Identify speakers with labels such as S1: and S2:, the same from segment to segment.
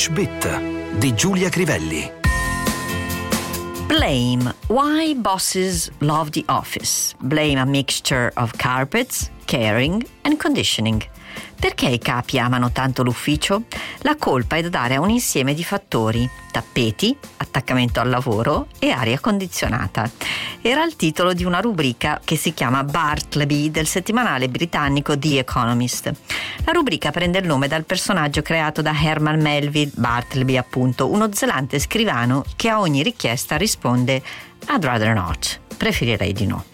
S1: English Bit di Giulia Crivelli.
S2: Blame. Why bosses love the office? Blame a mixture of carpets, caring and conditioning. Perché i capi amano tanto l'ufficio? La colpa è da dare a un insieme di fattori: tappeti, attaccamento al lavoro e aria condizionata. Era il titolo di una rubrica che si chiama Bartleby del settimanale britannico The Economist. La rubrica prende il nome dal personaggio creato da Herman Melville Bartleby, appunto, uno zelante scrivano che a ogni richiesta risponde I'd rather not, preferirei di no.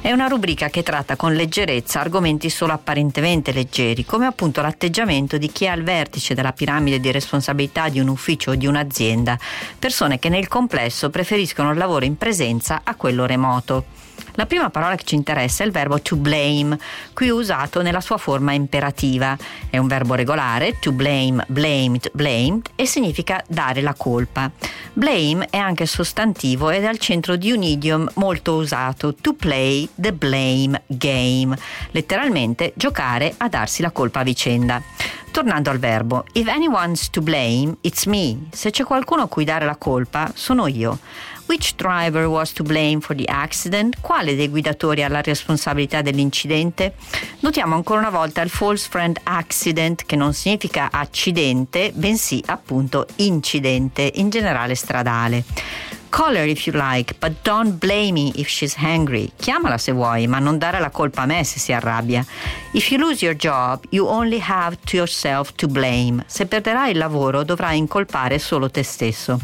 S2: È una rubrica che tratta con leggerezza argomenti solo apparentemente leggeri, come appunto l'atteggiamento di chi è al vertice della piramide di responsabilità di un ufficio o di un'azienda, persone che nel complesso preferiscono il lavoro in presenza a quello remoto. La prima parola che ci interessa è il verbo to blame, qui usato nella sua forma imperativa. È un verbo regolare, to blame, blamed, blamed, e significa dare la colpa. Blame è anche sostantivo ed è al centro di un idiom molto usato, to play the blame game, letteralmente giocare a darsi la colpa a vicenda. Tornando al verbo, if anyone's to blame, it's me. Se c'è qualcuno a cui dare la colpa, sono io. Which driver was to blame for the accident? Quale dei guidatori ha la responsabilità dell'incidente? Notiamo ancora una volta il false friend accident che non significa accidente, bensì appunto incidente, in generale stradale. Call her if you like, but don't blame me if she's hungry. Chiamala se vuoi, ma non dare la colpa a me se si arrabbia. If you lose your job, you only have to yourself to blame. Se perderai il lavoro, dovrai incolpare solo te stesso.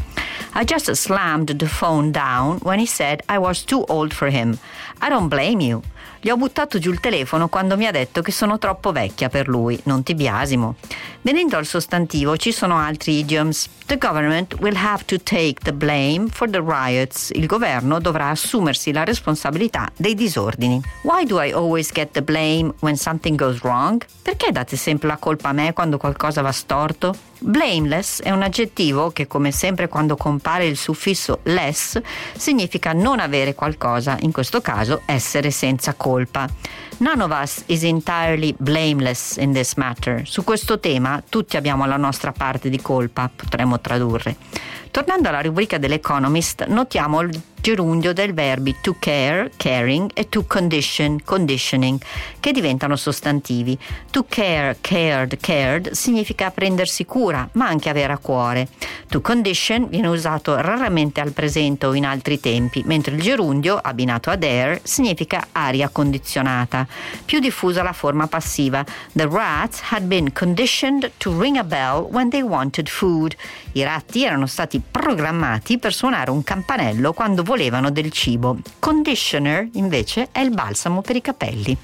S2: I just slammed the phone down when he said I was too old for him. I don't blame you. Gli ho buttato giù il telefono quando mi ha detto che sono troppo vecchia per lui, non ti biasimo. Venendo al sostantivo ci sono altri idioms. The government will have to take the blame for the riots. Il governo dovrà assumersi la responsabilità dei disordini. Why do I always get the blame when something goes wrong? Perché date sempre la colpa a me quando qualcosa va storto? Blameless è un aggettivo che, come sempre quando compare il suffisso less, significa non avere qualcosa, in questo caso essere senza colpa. None of us is entirely blameless in this matter. Su questo tema tutti abbiamo la nostra parte di colpa, potremmo tradurre. Tornando alla rubrica dell'Economist, notiamo il gerundio del verbi to care, caring e to condition, conditioning, che diventano sostantivi. To care, cared, cared significa prendersi cura, ma anche avere a cuore. To condition viene usato raramente al presente o in altri tempi, mentre il gerundio, abbinato ad air, significa aria condizionata. Più diffusa la forma passiva. The rats had been conditioned to ring a bell when they wanted food. I ratti erano stati programmati per suonare un campanello quando volevano del cibo. Conditioner, invece, è il balsamo per i capelli.